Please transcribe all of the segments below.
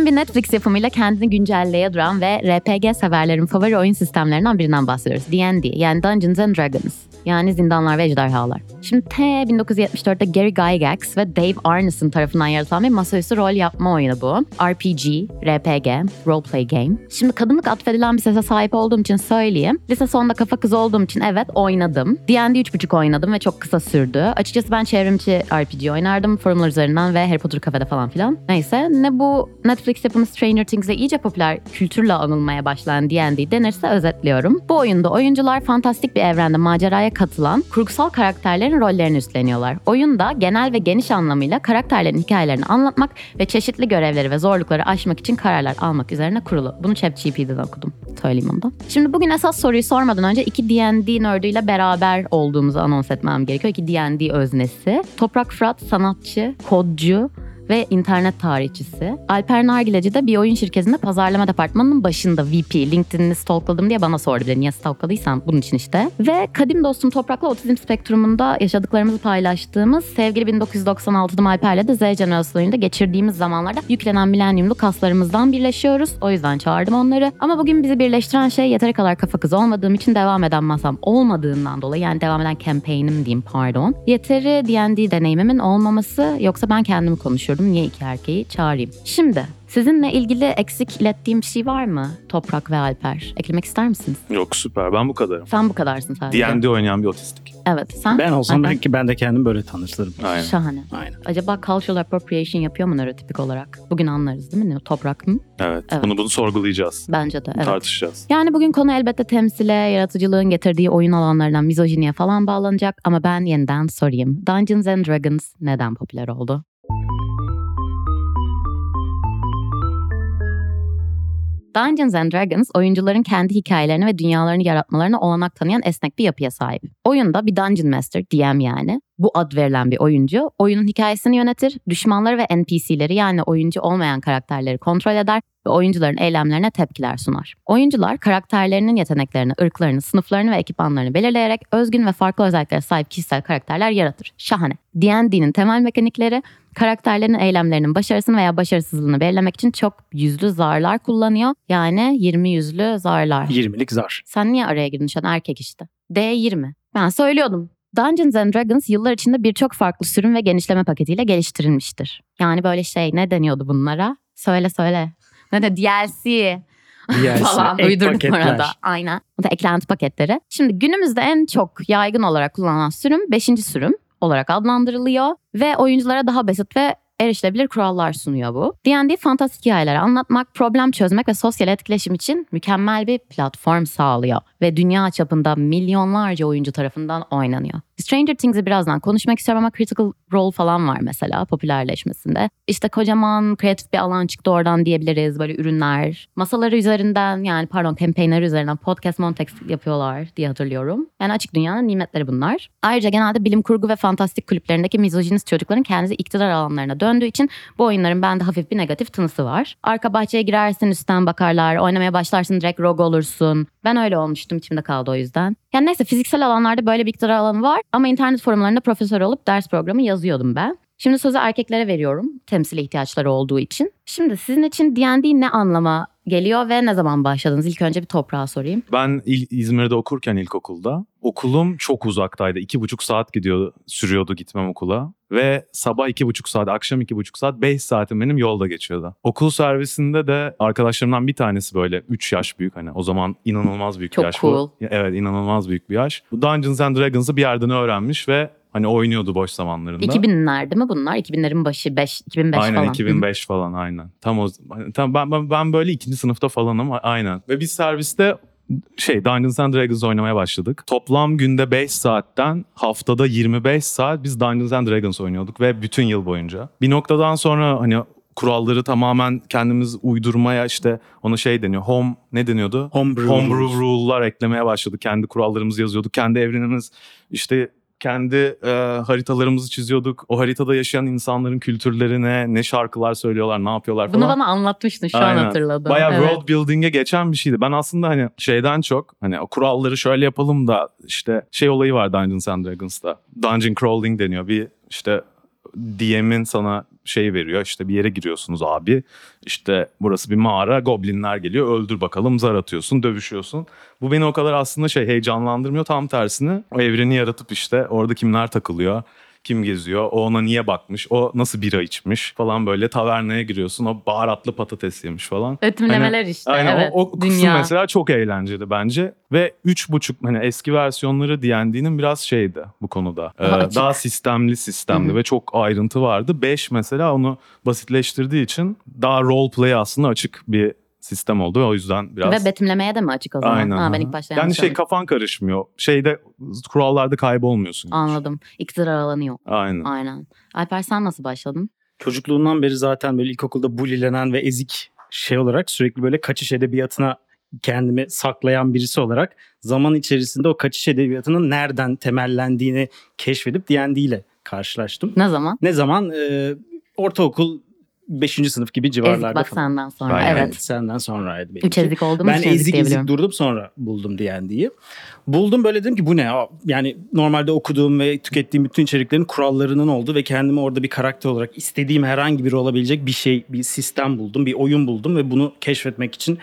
Bugün bir Netflix yapımıyla kendini güncelleye duran ve RPG severlerin favori oyun sistemlerinden birinden bahsediyoruz. D&D yani Dungeons and Dragons. Yani Zindanlar ve Ejderhalar. Şimdi T 1974'te Gary Gygax ve Dave Arneson tarafından yaratılan bir masaüstü rol yapma oyunu bu. RPG, RPG, roleplay game. Şimdi kadınlık atfedilen bir sese sahip olduğum için söyleyeyim. Lise sonunda kafa kızı olduğum için evet oynadım. D&D 3.5 oynadım ve çok kısa sürdü. Açıkçası ben çevrimçi RPG oynardım. Forumlar üzerinden ve Harry Potter kafede falan filan. Neyse ne bu Netflix yapımı Stranger Things'e iyice popüler kültürle anılmaya başlayan D&D denirse özetliyorum. Bu oyunda oyuncular fantastik bir evrende maceraya katılan kurgusal karakterlerin rollerini üstleniyorlar. Oyunda genel ve geniş anlamıyla karakterlerin hikayelerini anlatmak ve çeşitli görevleri ve zorlukları aşmak için kararlar almak üzerine kurulu. Bunu ChatGPT'den okudum. Söyleyeyim onu da. Şimdi bugün esas soruyu sormadan önce iki D&D nerdüyle beraber olduğumuzu anons etmem gerekiyor. İki D&D öznesi. Toprak Fırat sanatçı, kodcu ve internet tarihçisi. Alper Nargileci de bir oyun şirketinde pazarlama departmanının başında VP. LinkedIn'ini stalkladım diye bana sordu bile. Niye stalkladıysam bunun için işte. Ve kadim dostum Toprak'la otizm spektrumunda yaşadıklarımızı paylaştığımız sevgili 1996'dım Alper'le de Z jenerasyonunda geçirdiğimiz zamanlarda yüklenen milenyumlu kaslarımızdan birleşiyoruz. O yüzden çağırdım onları. Ama bugün bizi birleştiren şey yeteri kadar kafa kızı olmadığım için devam eden masam olmadığından dolayı yani devam eden campaign'im diyeyim pardon. Yeteri D&D deneyimimin olmaması yoksa ben kendimi konuşurdum. Niye iki erkeği çağırayım? Şimdi sizinle ilgili eksik ilettiğim bir şey var mı Toprak ve Alper? Eklemek ister misiniz? Yok süper ben bu kadarım. Sen bu kadarsın sadece. D&D oynayan bir otistik. Evet sen? Ben olsam Alper? belki ben de kendim böyle tanıştırırım. Aynen. Şahane. Aynen. Acaba cultural appropriation yapıyor mu nörotipik olarak? Bugün anlarız değil mi? Toprak mı? Evet. Evet. Bunu bunu sorgulayacağız. Bence de evet. Tartışacağız. Yani bugün konu elbette temsile, yaratıcılığın getirdiği oyun alanlarından mizojiniye falan bağlanacak ama ben yeniden sorayım. Dungeons and Dragons neden popüler oldu? Dungeons and Dragons oyuncuların kendi hikayelerini ve dünyalarını yaratmalarına olanak tanıyan esnek bir yapıya sahip. Oyunda bir Dungeon Master, DM yani, bu ad verilen bir oyuncu oyunun hikayesini yönetir, düşmanları ve NPC'leri yani oyuncu olmayan karakterleri kontrol eder ve oyuncuların eylemlerine tepkiler sunar. Oyuncular karakterlerinin yeteneklerini, ırklarını, sınıflarını ve ekipmanlarını belirleyerek özgün ve farklı özelliklere sahip kişisel karakterler yaratır. Şahane. D&D'nin temel mekanikleri karakterlerin eylemlerinin başarısını veya başarısızlığını belirlemek için çok yüzlü zarlar kullanıyor. Yani 20 yüzlü zarlar. 20'lik zar. Sen niye araya girdin şu an erkek işte. D20. Ben söylüyordum. Dungeons and Dragons yıllar içinde birçok farklı sürüm ve genişleme paketiyle geliştirilmiştir. Yani böyle şey ne deniyordu bunlara? Söyle söyle. Ne de DLC DLC, falan uydurdum paketler. orada. Aynen. Bu da eklenti paketleri. Şimdi günümüzde en çok yaygın olarak kullanılan sürüm 5. sürüm olarak adlandırılıyor ve oyunculara daha basit ve erişilebilir kurallar sunuyor bu. D&D fantastik hikayeler anlatmak, problem çözmek ve sosyal etkileşim için mükemmel bir platform sağlıyor ve dünya çapında milyonlarca oyuncu tarafından oynanıyor. Stranger Things'i birazdan konuşmak istiyorum ama Critical Role falan var mesela popülerleşmesinde. İşte kocaman kreatif bir alan çıktı oradan diyebiliriz böyle ürünler. Masaları üzerinden yani pardon campaignleri üzerinden podcast Montex yapıyorlar diye hatırlıyorum. Yani açık dünyanın nimetleri bunlar. Ayrıca genelde bilim kurgu ve fantastik kulüplerindeki mizojinist çocukların kendisi iktidar alanlarına döndüğü için bu oyunların bende hafif bir negatif tınısı var. Arka bahçeye girersin üstten bakarlar. Oynamaya başlarsın direkt rogue olursun. Ben öyle olmuştum içimde kaldı o yüzden. Yani neyse fiziksel alanlarda böyle bir iktidar alanı var ama internet forumlarında profesör olup ders programı yazıyordum ben. Şimdi sözü erkeklere veriyorum temsile ihtiyaçları olduğu için. Şimdi sizin için D&D ne anlama geliyor ve ne zaman başladınız? İlk önce bir toprağa sorayım. Ben il- İzmir'de okurken ilkokulda okulum çok uzaktaydı. İki buçuk saat gidiyor, sürüyordu gitmem okula. Ve sabah iki buçuk saat, akşam iki buçuk saat, beş saatim benim yolda geçiyordu. Okul servisinde de arkadaşlarımdan bir tanesi böyle üç yaş büyük hani o zaman inanılmaz büyük Çok bir yaş cool. bu. Evet inanılmaz büyük bir yaş. Bu Dungeons and Dragons'ı bir yerden öğrenmiş ve hani oynuyordu boş zamanlarında. 2000'ler değil mi bunlar? 2000'lerin başı 5, 2005 aynen falan. 2005 falan aynen. Tam o tam ben, ben, ben böyle ikinci sınıfta falanım aynen. Ve biz serviste şey Dungeons and Dragons oynamaya başladık. Toplam günde 5 saatten haftada 25 saat biz Dungeons and Dragons oynuyorduk ve bütün yıl boyunca. Bir noktadan sonra hani kuralları tamamen kendimiz uydurmaya işte ona şey deniyor. Home ne deniyordu? Homebrew Homebrew rule'lar eklemeye başladık. Kendi kurallarımızı yazıyorduk. Kendi evrenimiz işte kendi e, haritalarımızı çiziyorduk. O haritada yaşayan insanların kültürlerine ne şarkılar söylüyorlar, ne yapıyorlar falan. Bunu bana anlatmıştın şu an Aynen. hatırladım. Bayağı Evet. world building'e geçen bir şeydi. Ben aslında hani şeyden çok hani o kuralları şöyle yapalım da işte şey olayı var Dungeons and Dragons'ta. Dungeon crawling deniyor. Bir işte DM'in sana şey veriyor. İşte bir yere giriyorsunuz abi. İşte burası bir mağara. Goblinler geliyor. Öldür bakalım. Zar atıyorsun. Dövüşüyorsun. Bu beni o kadar aslında şey heyecanlandırmıyor. Tam tersine o evreni yaratıp işte orada kimler takılıyor kim geziyor, o ona niye bakmış, o nasıl bira içmiş falan böyle tavernaya giriyorsun, o baharatlı patates yemiş falan. Ötümlemeler işte. Aynen evet. o, o kısım Dünya. mesela çok eğlenceli bence ve üç buçuk hani eski versiyonları D&D'nin biraz şeydi bu konuda. Ee, Daha açık. daha sistemli sistemli ve çok ayrıntı vardı. 5 mesela onu basitleştirdiği için daha role play aslında açık bir sistem oldu ve o yüzden biraz Ve betimlemeye de mi açık o zaman? Aynen. Ha, ben ilk başta yani şey kafan karışmıyor. Şeyde kurallarda kaybolmuyorsun. Anladım. İktidar alanı yok. Aynen. Aynen. Alper sen nasıl başladın? Çocukluğundan beri zaten böyle ilkokulda bulilenen ve ezik şey olarak sürekli böyle kaçış edebiyatına kendimi saklayan birisi olarak zaman içerisinde o kaçış edebiyatının nereden temellendiğini keşfedip D&D ile karşılaştım. Ne zaman? Ne zaman? Ee, ortaokul 5. sınıf gibi civarlarda Ezik bak falan. senden sonra. Aynen. Evet. Senden sonraydı benimki. Üç ezik oldu mu? Ben ezik ezik durdum sonra buldum D&D'yi. Buldum böyle dedim ki bu ne ya? Yani normalde okuduğum ve tükettiğim bütün içeriklerin kurallarının olduğu ve kendimi orada bir karakter olarak istediğim herhangi biri olabilecek bir şey, bir sistem buldum, bir oyun buldum ve bunu keşfetmek için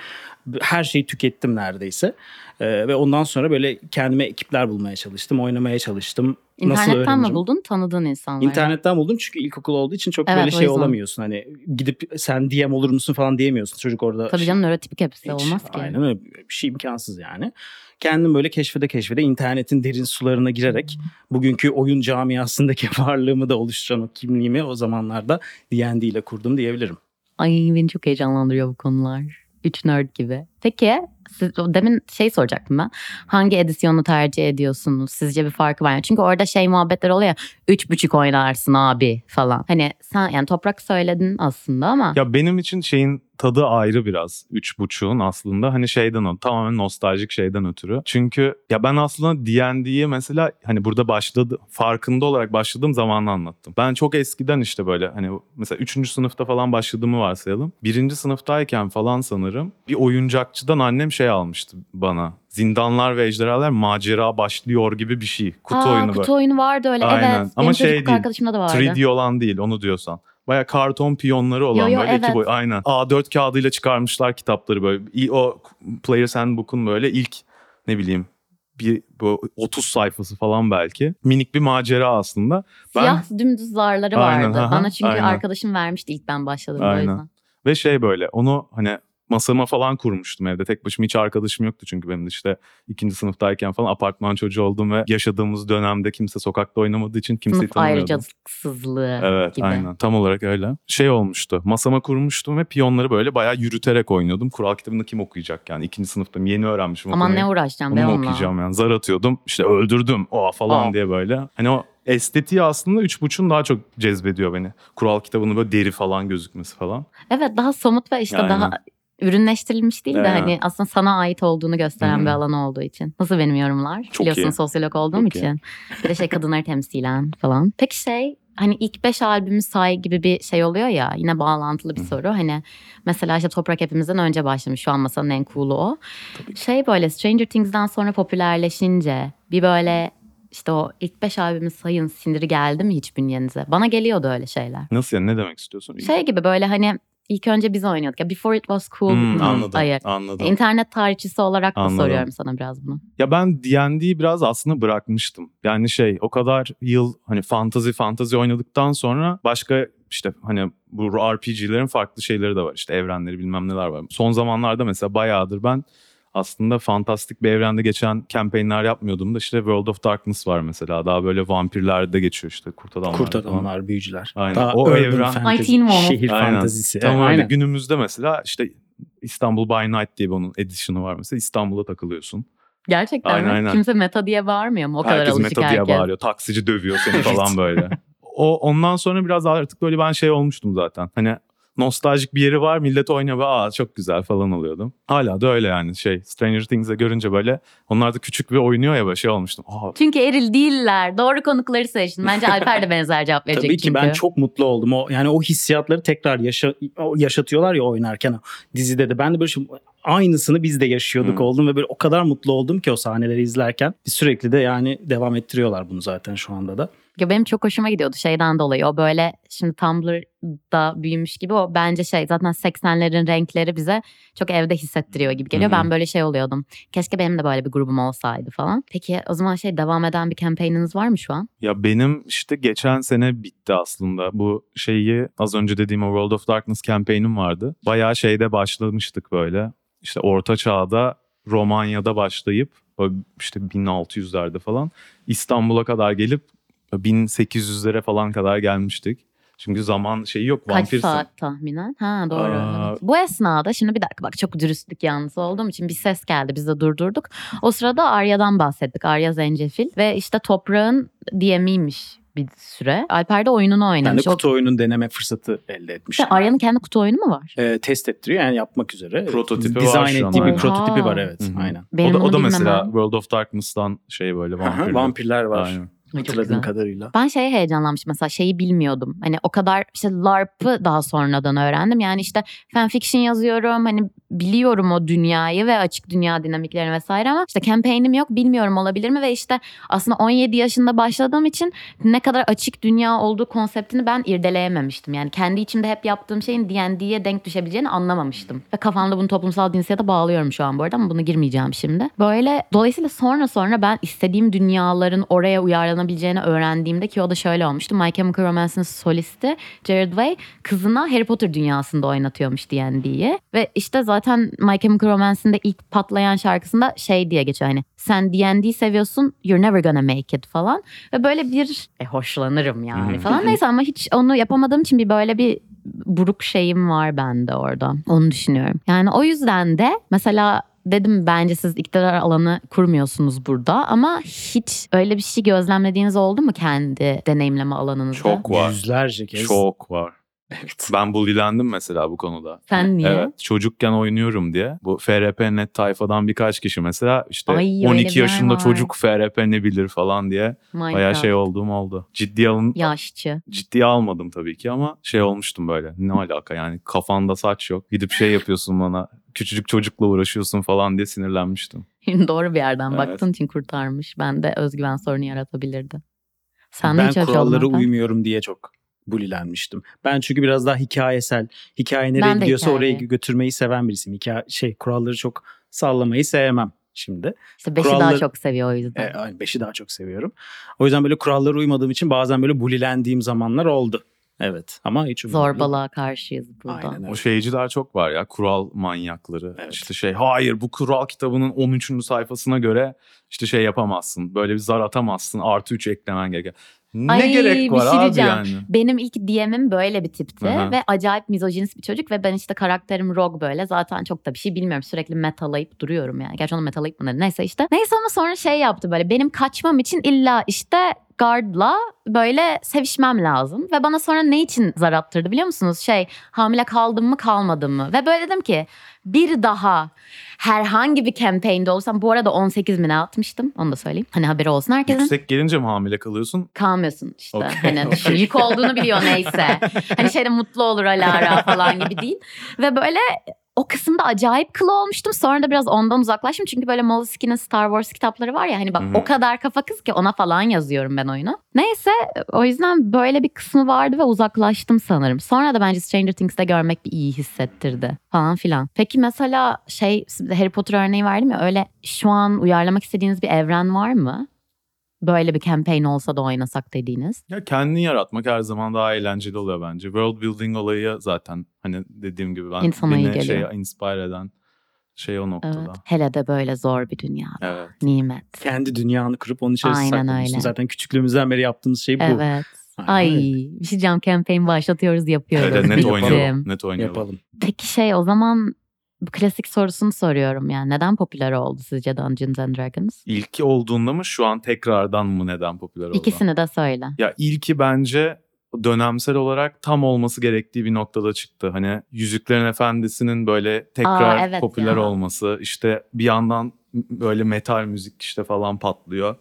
her şeyi tükettim neredeyse. Ee, ve ondan sonra böyle kendime ekipler bulmaya çalıştım, oynamaya çalıştım. Nasıl İnternetten mi buldun? Tanıdığın insanlar. İnternetten buldum çünkü ilkokul olduğu için çok Evet, böyle şey olamıyorsun. Hani gidip sen DM olur musun falan diyemiyorsun. Çocuk orada Tabii canım nörotipik hepsi hiç, olmaz ki. Aynen öyle bir şey imkansız yani. Kendim böyle keşfede keşfede internetin derin sularına girerek bugünkü oyun camiasındaki varlığımı da oluşturan o kimliğimi o zamanlarda D&D ile kurdum diyebilirim. Ay beni çok heyecanlandırıyor bu konular. Üç nerd gibi. Peki siz, demin şey soracaktım ben. Hangi edisyonu tercih ediyorsunuz? Sizce bir farkı var mı? Çünkü orada şey muhabbetler oluyor ya. Üç buçuk oynarsın abi falan. Hani sen yani toprak söyledin aslında ama. Ya benim için şeyin tadı ayrı biraz. Üç buçuğun aslında hani şeyden o tamamen nostaljik şeyden ötürü. Çünkü ya ben aslında D&D'yi mesela hani burada başladı farkında olarak başladığım zamanla anlattım. Ben çok eskiden işte böyle hani mesela üçüncü sınıfta falan başladığımı varsayalım. Birinci sınıftayken falan sanırım bir oyuncakçıdan annem şey almıştı bana. Zindanlar ve ejderhalar macera başlıyor gibi bir şey. Kutu Aa, oyunu kutu böyle. oyunu vardı öyle Aynen. evet. Ama Benim şey değil, arkadaşımda da vardı. 3D olan değil onu diyorsan. Baya karton piyonları olan Yo, yo, böyle iki evet. boy. Aynen. A4 kağıdıyla çıkarmışlar kitapları böyle. İ- O Player's Handbook'un böyle ilk ne bileyim bir bu 30 sayfası falan belki. Minik bir macera aslında. Ben Siyah dümdüz zarları vardı. Aynen, aha, Bana çünkü aynen. arkadaşım vermişti ilk ben başladım o Aynen. yüzden. ve şey böyle onu hani masama falan kurmuştum evde. Tek başıma hiç arkadaşım yoktu çünkü benim de işte ikinci sınıftayken falan apartman çocuğu oldum ve yaşadığımız dönemde kimse sokakta oynamadığı için kimseyi Sınıf tanımıyordum. ayrıcasızlığı Evet gibi. aynen tam olarak öyle. Şey olmuştu masama kurmuştum ve piyonları böyle bayağı yürüterek oynuyordum. Kural kitabını kim okuyacak yani ikinci sınıftayım yeni öğrenmişim Aman okumayı. ne uğraşacağım Onu be mu onunla. okuyacağım yani zar atıyordum işte öldürdüm o falan Aa. diye böyle. Hani o estetiği aslında üç buçun daha çok cezbediyor beni. Kural kitabının böyle deri falan gözükmesi falan. Evet daha somut ve işte Aynen. daha ürünleştirilmiş değil de Aynen. hani aslında sana ait olduğunu gösteren Hı. bir alan olduğu için. Nasıl benim yorumlar? Çok Biliyorsun iyi. sosyolog olduğum Çok iyi. için. Bir de şey kadınları temsilen falan. Peki şey hani ilk beş albümü say gibi bir şey oluyor ya yine bağlantılı bir Hı. soru. Hani mesela işte Toprak hepimizden önce başlamış şu an masanın en cool'u o. Tabii. Şey böyle Stranger Things'den sonra popülerleşince bir böyle işte o ilk beş albümü sayın sindiri geldi mi hiç bünyenize? Bana geliyordu öyle şeyler. Nasıl yani ne demek istiyorsun? Şey gibi böyle hani ilk önce biz oynuyorduk. Ya Before It Was Cool. Hmm, anladım Hayır. anladım. İnternet tarihçisi olarak da Anladım. soruyorum sana biraz bunu. Ya ben D&D'yi biraz aslında bırakmıştım. Yani şey o kadar yıl hani fantazi fantazi oynadıktan sonra başka işte hani bu RPG'lerin farklı şeyleri de var. İşte evrenleri bilmem neler var. Son zamanlarda mesela bayağıdır ben aslında fantastik bir evrende geçen kampanyonlar yapmıyordum da işte World of Darkness var mesela. Daha böyle vampirlerde geçiyor işte kurt adamlar. Kurt falan. adamlar, büyücüler. Aynen. Daha O evren- fantasy, şehir Aynen. fantazisi. Tam öyle. Aynen. Günümüzde mesela işte İstanbul by Night diye bunun edition'ı var mesela. İstanbul'a takılıyorsun. Gerçekten Aynen, mi? aynen. Kimse meta diye bağırmıyor mu? O kadar Herkes alışık meta diye herkes. bağırıyor. Taksici dövüyor seni falan böyle. O ondan sonra biraz artık böyle ben şey olmuştum zaten. Hani nostaljik bir yeri var millet oynuyor ve aa çok güzel falan oluyordum. Hala da öyle yani şey Stranger Things'e görünce böyle onlar da küçük ve oynuyor ya böyle şey olmuştum. Aa Çünkü eril değiller. Doğru konukları seçtin. Bence Alper de benzer cevap verecek Tabii ki çünkü. ben çok mutlu oldum. O yani o hissiyatları tekrar yaşa, yaşatıyorlar ya oynarken dizide de. Ben de böyle şey, aynısını biz de yaşıyorduk Hı. oldum ve böyle o kadar mutlu oldum ki o sahneleri izlerken. Sürekli de yani devam ettiriyorlar bunu zaten şu anda da. Ya benim çok hoşuma gidiyordu şeyden dolayı. O böyle şimdi Tumblr'da büyümüş gibi o bence şey zaten 80'lerin renkleri bize çok evde hissettiriyor gibi geliyor. Hı hı. Ben böyle şey oluyordum. Keşke benim de böyle bir grubum olsaydı falan. Peki o zaman şey devam eden bir campaign'iniz var mı şu an? Ya benim işte geçen sene bitti aslında. Bu şeyi az önce dediğim o World of Darkness campaign'im vardı. Bayağı şeyde başlamıştık böyle. İşte orta çağda Romanya'da başlayıp işte 1600'lerde falan İstanbul'a kadar gelip 1800'lere falan kadar gelmiştik. Çünkü zaman şeyi yok. Kaç vampirsin. saat tahminen? Ha doğru. Aa. evet. Bu esnada şimdi bir dakika bak çok dürüstlük yanlısı olduğum için bir ses geldi. Biz de durdurduk. O sırada Arya'dan bahsettik. Arya Zencefil ve işte toprağın DM'iymiş bir süre. Alper de oyununu Ben de oynamış. O- kutu oyunun deneme fırsatı elde. İşte Arya'nın kendi kutu oyunu mu var? Ee, test ettiriyor yani yapmak üzere. Prototipi Dizayn var şu ettiği bir prototipi var evet. Hı hı. Aynen. Benim o da, o da mesela. World of Darkness'tan şey böyle Aha, vampirler. vampirler var. Aynen. Hatırladığım kadarıyla. Ben şeye heyecanlanmıştım mesela şeyi bilmiyordum. Hani o kadar işte LARP'ı daha sonradan öğrendim. Yani işte fanfiction yazıyorum hani biliyorum o dünyayı ve açık dünya dinamiklerini vesaire ama işte campaign'im yok bilmiyorum olabilir mi ve işte aslında 17 yaşında başladığım için ne kadar açık dünya olduğu konseptini ben irdeleyememiştim. Yani kendi içimde hep yaptığım şeyin D&D'ye denk düşebileceğini anlamamıştım. Ve kafamda bunu toplumsal cinsiyete bağlıyorum şu an bu arada ama bunu girmeyeceğim şimdi. Böyle dolayısıyla sonra sonra ben istediğim dünyaların oraya uyarlanabileceğini öğrendiğimde ki o da şöyle olmuştu. My Chemical Romance'ın solisti Jared Way kızına Harry Potter dünyasında oynatıyormuş D&D'yi. Ve işte zaten My Chemical Romance'in de ilk patlayan şarkısında şey diye geçiyor hani sen D&D seviyorsun you're never gonna make it falan. Ve böyle bir e, hoşlanırım yani hı. falan. Neyse ama hiç onu yapamadığım için bir böyle bir buruk şeyim var bende orada. Onu düşünüyorum. Yani o yüzden de mesela dedim bence siz iktidar alanı kurmuyorsunuz burada ama hiç öyle bir şey gözlemlediğiniz oldu mu kendi deneyimleme alanınızda? Çok var. Yüzlerce kez. Çok var. Evet. Ben bullylendim mesela bu konuda. Sen niye? Evet çocukken oynuyorum diye. Bu FRP.net tayfadan birkaç kişi mesela işte Ay, öyle bir 12 yer yaşında var. çocuk FRP ne bilir falan diye Minecraft. bayağı şey olduğum oldu. Ciddiye alın Yaşçı. ciddiye almadım tabii ki ama şey olmuştum böyle. Ne alaka yani kafanda saç yok. Gidip şey yapıyorsun bana küçücük çocukla uğraşıyorsun falan diye sinirlenmiştim. Doğru bir yerden Evet. baktığın için kurtarmış. Ben de özgüven sorunu yaratabilirdi. Sen ben kurallara uymuyorum diye çok bulilenmiştim. Ben çünkü biraz daha hikayesel, hikaye nereye Ben gidiyorsa hikaye. oraya götürmeyi seven birisiyim. Hikaye, şey kuralları çok sallamayı sevmem şimdi. İşte beşi daha kuralları- çok seviyor o yüzden. E, aynı beşi daha çok seviyorum. O yüzden böyle kurallara uymadığım için bazen böyle bulilendiğim zamanlar oldu. Evet ama hiç. Zorbalığa karşıyız burada. Aynen öyle. O şeyciler çok var ya kural manyakları. Evet. İşte şey hayır bu kural kitabının 13. sayfasına göre işte şey yapamazsın. Böyle bir zar atamazsın. Artı 3 eklemen gerekiyor. Ne Ay, gerek bir var şey abi diyeceğim. yani? Benim ilk DM'im böyle bir tipti hı. ve acayip mizojinist bir çocuk ve ben işte karakterim Rogue böyle zaten çok da bir şey bilmiyorum sürekli metalayıp duruyorum yani. Gerçi onu metalayıp mı dedi? neyse işte. Neyse ama sonra şey yaptı böyle benim kaçmam için illa işte guardla böyle sevişmem lazım ve bana sonra ne için zar attırdı biliyor musunuz? Şey hamile kaldım mı kalmadım mı ve böyle dedim ki bir daha herhangi bir campaign'de olursam bu arada 18 bine atmıştım onu da söyleyeyim. Hani haberi olsun herkesin Yüksek gelince mi hamile kalıyorsun? kalmıyorsun işte. Okey, hani düşün, okey. yük olduğunu biliyor neyse. hani şeyde mutlu olur Alara falan gibi değil. Ve böyle o kısımda acayip kıl olmuştum. Sonra da biraz ondan uzaklaştım. Çünkü böyle Moleskine Star Wars kitapları var ya hani bak Hı hı. o kadar kafa kız ki ona falan yazıyorum ben oyunu. Neyse o yüzden böyle bir kısmı vardı ve uzaklaştım sanırım. Sonra da bence Stranger Things'te görmek bir iyi hissettirdi falan filan. Peki mesela şey Harry Potter örneği verdim ya öyle şu an uyarlamak istediğiniz bir evren var mı? Böyle bir campaign olsa da oynasak dediğiniz. Ya kendini yaratmak her zaman daha eğlenceli oluyor bence. World building olayı zaten hani dediğim gibi ben İnsana iyi beni şey geliyor. inspire eden şey o Evet. noktada. Hele de böyle zor bir dünya. Evet. Nimet. Kendi dünyanı kurup onun içerisinde Aynen öyle. Zaten küçüklüğümüzden beri yaptığımız şey bu. Evet. Aynen Ay bir şey diyeceğim campaign başlatıyoruz yapıyoruz. Evet, net oynayalım. Net oynayalım. Yapalım. Peki şey o zaman bu klasik sorusunu soruyorum yani. Neden popüler oldu sizce Dungeons and Dragons? İlki olduğunda mı şu an tekrardan mı neden popüler oldu? İkisini de söyle. Ya ilki bence dönemsel olarak tam olması gerektiği bir noktada çıktı. Hani Yüzüklerin Efendisi'nin böyle tekrar Aa, evet popüler ya. olması, işte bir yandan böyle metal müzik işte falan patlıyor.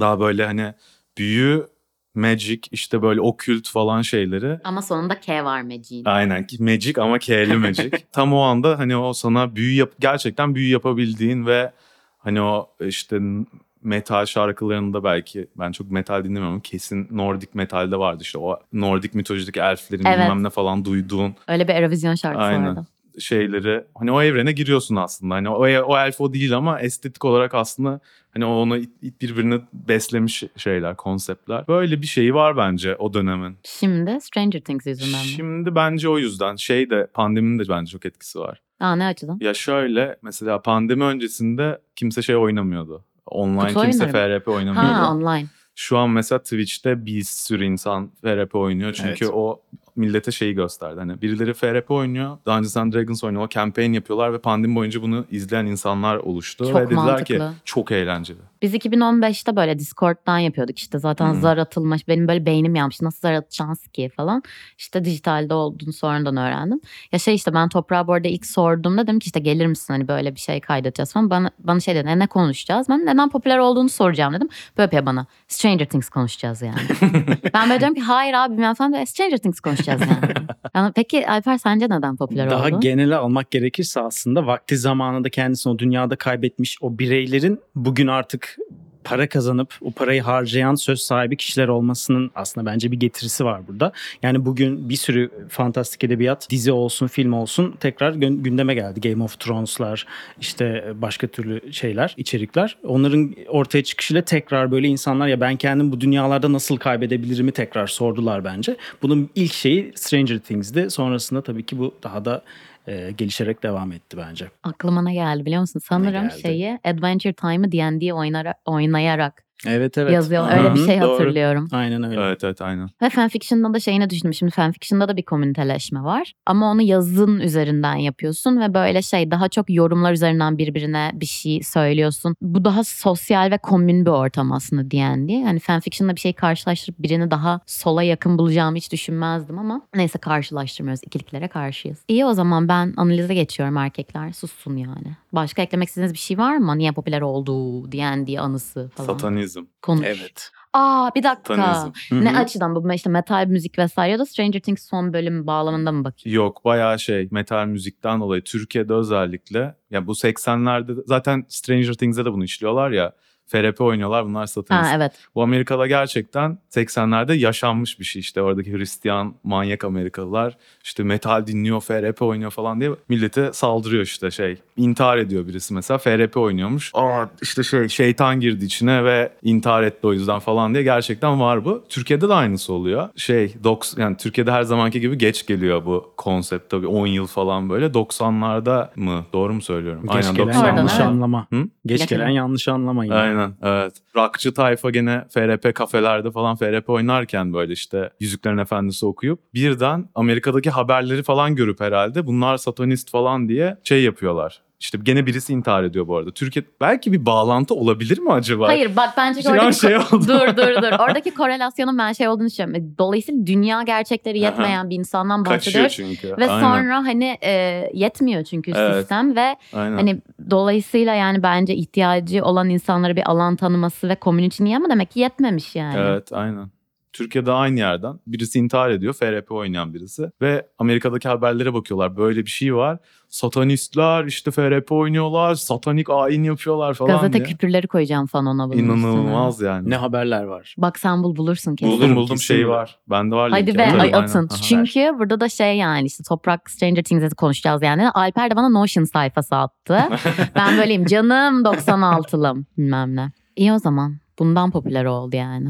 Daha böyle hani büyü magic işte böyle okült falan şeyleri. Ama sonunda K var Magic'in. Aynen magic ama K'li magic. Tam o anda hani o sana büyü yap gerçekten büyü yapabildiğin ve hani o işte metal şarkılarında belki ben çok metal dinlemiyorum kesin Nordic metalde vardı işte o Nordic mitolojideki elflerin Evet. bilmem ne falan duyduğun Öyle bir Eurovision şarkısı Aynen. vardı. Şeyleri hani o evrene giriyorsun aslında. Hani o, o elf o değil ama estetik olarak aslında hani onu birbirini beslemiş şeyler, konseptler. Böyle bir şeyi var bence o dönemin. Şimdi Stranger Things yüzünden mi? Şimdi bence o yüzden şey de pandeminin de bence çok etkisi var. Aa ne açıdan? Ya şöyle mesela pandemi öncesinde kimse şey oynamıyordu. Online Kutu kimse FRP oynamıyordu. Ha online. Şu an mesela Twitch'te bir sürü insan FRP oynuyor. Çünkü Evet. o millete şeyi gösterdi. Hani birileri FRP oynuyor, Dungeons and Dragons oynuyor, campaign yapıyorlar ve pandemi boyunca bunu izleyen insanlar oluştu. Çok ve dediler ki mantıklı. çok eğlenceli. Biz 2015'te böyle Discord'dan yapıyorduk işte zaten Hmm. zar atılmış. Benim böyle beynim yanmış nasıl zar atacağız ki falan. İşte dijitalde olduğunu sonradan öğrendim. Ya şey işte ben toprağa bu arada ilk sorduğumda dedim ki işte gelir misin hani böyle bir şey kaydedeceğiz falan. Bana, bana şey dedi "E, ne konuşacağız? Ben neden popüler olduğunu soracağım dedim. Böyle yapıyor bana Stranger Things konuşacağız yani. ben böyle diyorum ki hayır abi ben falan "E, Stranger Things konuşacağız yani. yani peki Alper sence neden popüler Daha oldu? genele almak gerekirse aslında vakti zamanında kendisini o dünyada kaybetmiş o bireylerin bugün artık para kazanıp o parayı harcayan söz sahibi kişiler olmasının aslında bence bir getirisi var burada. Yani bugün bir sürü fantastik edebiyat dizi olsun film olsun tekrar gündeme geldi. Game of Thrones'lar işte başka türlü şeyler içerikler. Onların ortaya çıkışıyla tekrar böyle insanlar ya ben kendim bu dünyalarda nasıl kaybedebilirimi tekrar sordular bence. Bunun ilk şeyi Stranger Things'di. Sonrasında tabii ki bu daha da e, gelişerek devam etti bence. Aklıma ne geldi biliyor musun? Sanırım şeyi Adventure Time'ı D&D oynayarak Evet evet. yazıyor. Öyle bir şey doğru. hatırlıyorum. Aynen öyle. Evet evet aynen. Ve fanfiction'da da şeyine düşündüm. Şimdi fanfiction'da da bir komüniteleşme var. Ama onu yazın üzerinden yapıyorsun ve böyle şey daha çok yorumlar üzerinden birbirine bir şey söylüyorsun. Bu daha sosyal ve komün bir ortam aslında D&D. Hani fanfiction'da bir şey karşılaştırıp birini daha sola yakın bulacağımı hiç düşünmezdim ama neyse karşılaştırmıyoruz. İkiliklere karşıyız. İyi o zaman ben analize geçiyorum erkekler. Sussun yani. Başka eklemek istediğiniz bir şey var mı? Niye popüler oldu D&D anısı falan? Satanizm. Konuş. Evet. Aa bir dakika. Ne açıdan bu işte metal müzik vesaire ya da Stranger Things son bölüm bağlamında mı bakayım? Yok bayağı şey metal müzikten dolayı Türkiye'de özellikle ya bu 80'lerde de- zaten Stranger Things'e de bunu işliyorlar ya. FRP oynuyorlar bunlar satanist. Ha evet. Bu Amerika'da gerçekten 80'lerde yaşanmış bir şey işte oradaki Hristiyan manyak Amerikalılar işte metal dinliyor, FRP oynuyor falan diye millete saldırıyor işte şey. İntihar ediyor birisi mesela FRP oynuyormuş. Aa işte şey şeytan girdi içine ve intihar etti o yüzden falan diye gerçekten var bu. Türkiye'de de aynısı oluyor. Şey doks yani Türkiye'de her zamanki gibi geç geliyor bu konsept tabii 10 yıl falan böyle 90'larda mı? Doğru mu söylüyorum? Geç gelen Oradan, yanlış evet. anlama. Hı? Geç gelen yanlış anlama yine. Aynen evet. Rockçı tayfa gene FRP kafelerde falan FRP oynarken böyle işte Yüzüklerin Efendisi okuyup birden Amerika'daki haberleri falan görüp herhalde bunlar satanist falan diye şey yapıyorlar. İşte gene birisi intihar ediyor bu arada. Türkiye belki bir bağlantı olabilir mi acaba? Hayır bak bence an oradaki şey oldu. dur dur dur. Oradaki korelasyonun ben şey olduğunu düşünüyorum. Dolayısıyla dünya gerçekleri yetmeyen bir insandan Kaçıyor bahsediyoruz. çünkü. Ve Aynen. sonra hani e, yetmiyor çünkü Evet. sistem ve Aynen. hani dolayısıyla yani bence ihtiyacı olan insanlara bir alan tanıması ve komün için iyi ama demek ki yetmemiş yani. Evet aynen. Türkiye'de aynı yerden birisi intihar ediyor FRP oynayan birisi ve Amerika'daki haberlere bakıyorlar böyle bir şey var satanistler işte FRP oynuyorlar satanik ayin yapıyorlar falan Gazete diye. küpürleri koyacağım falan ona bunun İnanılmaz üstüne. yani. Ne haberler var. Bak sen bul bulursun kesin. Buldum buldum kesin şey var. var. Bende var Hadi linki. be ay aynen. atın. Aha. Çünkü burada da şey yani işte Toprak Stranger Things'i konuşacağız yani. Alper de bana Notion sayfası attı. ben böyleyim canım 96'lım bilmem ne. İyi o zaman. Bundan popüler oldu yani.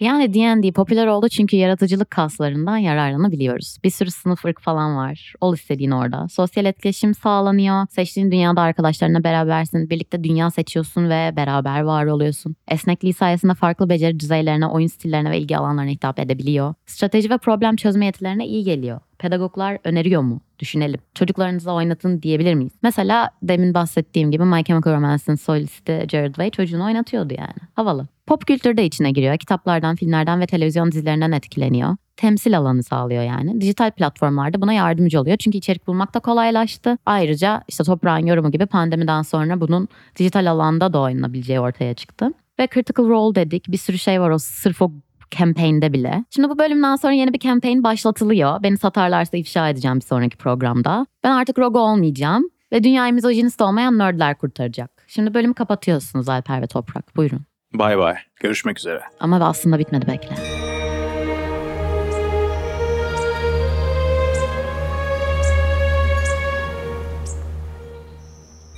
Yani D&D popüler oldu çünkü yaratıcılık kaslarından yararlanabiliyoruz. Bir sürü sınıf ırk falan var. Ol istediğin orada. Sosyal etkileşim sağlanıyor. Seçtiğin dünyada arkadaşlarına berabersin. Birlikte dünya seçiyorsun ve beraber var oluyorsun. Esnekliği sayesinde farklı beceri düzeylerine, oyun stillerine ve ilgi alanlarına hitap edebiliyor. Strateji ve problem çözme yetilerine iyi geliyor. Pedagoglar öneriyor mu? Düşünelim. Çocuklarınıza oynatın diyebilir miyiz? Mesela demin bahsettiğim gibi My Chemical Romance'ın solisti Jared Way çocuğunu oynatıyordu yani. Havalı. Pop kültür de içine giriyor. Kitaplardan, filmlerden ve televizyon dizilerinden etkileniyor. Temsil alanı sağlıyor yani. Dijital platformlarda buna yardımcı oluyor. Çünkü içerik bulmak da kolaylaştı. Ayrıca işte toprağın yorumu gibi pandemiden sonra bunun dijital alanda da oynanabileceği ortaya çıktı. Ve Critical Role dedik. Bir sürü şey var o sırf o campaign'de bile. Şimdi bu bölümden sonra yeni bir campaign başlatılıyor. Beni satarlarsa ifşa edeceğim bir sonraki programda. Ben artık Rogo olmayacağım. Ve dünyayı mizojinist olmayan nerdler kurtaracak. Şimdi bölümü kapatıyorsunuz Alper ve Toprak. Buyurun. Bay bay. Görüşmek üzere. Ama aslında bitmedi bekle.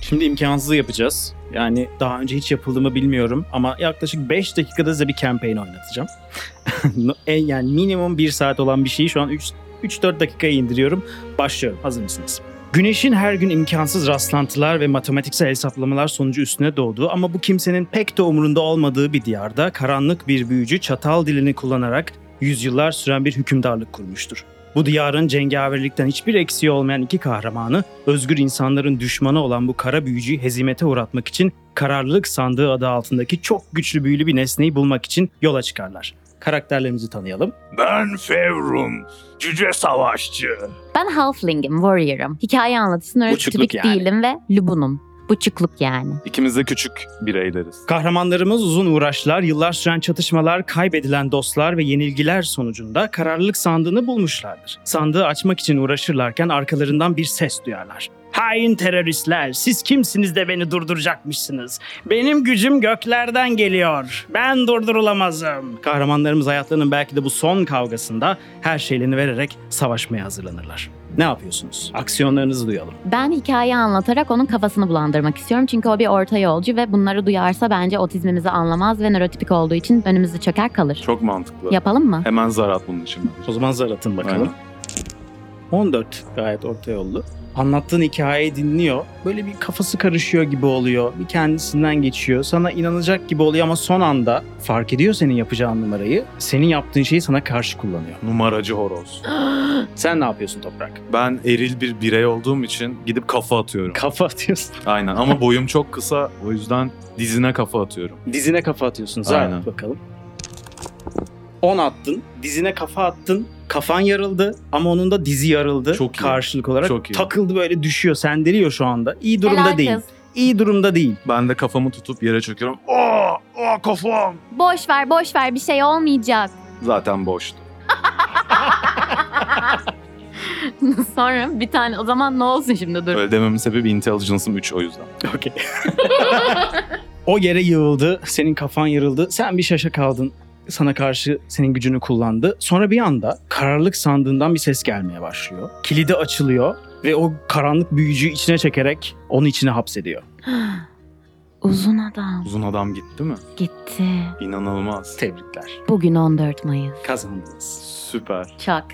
Şimdi imkansızı yapacağız. Yani daha önce hiç yapıldı mı bilmiyorum ama yaklaşık 5 dakikada size bir campaign oynatacağım. en yani minimum 1 saat olan bir şeyi şu an 3-4 dakikaya indiriyorum. Başlıyorum. Hazır mısınız? Güneşin her gün imkansız rastlantılar ve matematiksel hesaplamalar sonucu üstüne doğduğu ama bu kimsenin pek de umurunda olmadığı bir diyarda karanlık bir büyücü çatal dilini kullanarak yüzyıllar süren bir hükümdarlık kurmuştur. Bu diyarın cengaverlikten hiçbir eksiği olmayan iki kahramanı, özgür insanların düşmanı olan bu kara büyücüyü hezimete uğratmak için kararlılık sandığı adı altındaki çok güçlü büyülü bir nesneyi bulmak için yola çıkarlar. Karakterlerimizi tanıyalım. Ben Fevrum. Cüce savaşçı. Ben Halfling'im, Warrior'ım. Hikaye anlatıcı Buçukluk nörotipik yani. değilim ve Lubunum. Buçukluk yani. İkimiz de küçük bireyleriz. Kahramanlarımız uzun uğraşlar, yıllar süren çatışmalar, kaybedilen dostlar ve yenilgiler sonucunda kararlılık sandığını bulmuşlardır. Sandığı açmak için uğraşırlarken arkalarından bir ses duyarlar. Hain teröristler, siz kimsiniz de beni durduracakmışsınız? Benim gücüm göklerden geliyor. Ben durdurulamazım. Kahramanlarımız hayatlarının belki de bu son kavgasında her şeylerini vererek savaşmaya hazırlanırlar. Ne yapıyorsunuz? Aksiyonlarınızı duyalım. Ben hikaye anlatarak onun kafasını bulandırmak istiyorum. Çünkü o bir orta yolcu ve bunları duyarsa bence otizmimizi anlamaz ve nörotipik olduğu için önümüzde çöker kalır. Çok mantıklı. Yapalım mı? Hemen zar at bunun için. O zaman zar atın bakalım. Aynen. 14 gayet orta yollu. Anlattığın hikayeyi dinliyor. Böyle bir kafası karışıyor gibi oluyor. Bir kendisinden geçiyor. Sana inanacak gibi oluyor ama son anda fark ediyor senin yapacağın numarayı. Senin yaptığın şeyi sana karşı kullanıyor. Numaracı horoz. Sen ne yapıyorsun Toprak? Ben eril bir birey olduğum için gidip kafa atıyorum. Kafa atıyorsun. Aynen ama boyum çok kısa o yüzden dizine kafa atıyorum. Dizine kafa atıyorsun. Zar Aynen. bakalım. 10 attın. Dizine kafa attın. Kafan yarıldı ama onun da dizi yarıldı. Çok iyi. Karşılık olarak Çok iyi. takıldı böyle düşüyor. Sendeliyor şu anda. İyi durumda Helal değil. kız. İyi durumda değil. Ben de kafamı tutup yere çöküyorum. Aa, aa kafam. Boş ver boş ver bir şey olmayacak. Zaten boştu. Sonra bir tane o zaman ne olsun şimdi dur. Öyle dememin sebebi intelligence'ım 3 o yüzden. Okey. o yere yığıldı. Senin kafan yarıldı. Sen bir şaşa kaldın. Sana karşı senin gücünü kullandı. Sonra bir anda kararlılık sandığından bir ses gelmeye başlıyor. Kilidi açılıyor ve o karanlık büyücüyü içine çekerek onu içine hapsediyor. Uzun adam Uzun adam gitti mi? gitti. İnanılmaz. Tebrikler. Bugün 14 Mayıs. Kazandınız. Süper. Çak.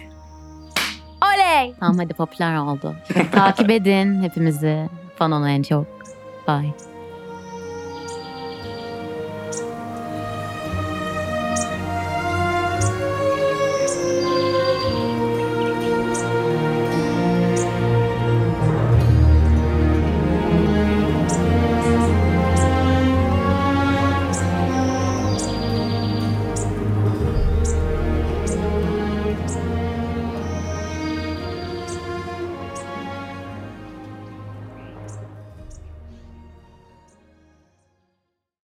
Oley! Tamam hadi popüler oldu. Takip edin hepimizi. Fan olun en çok. Bye.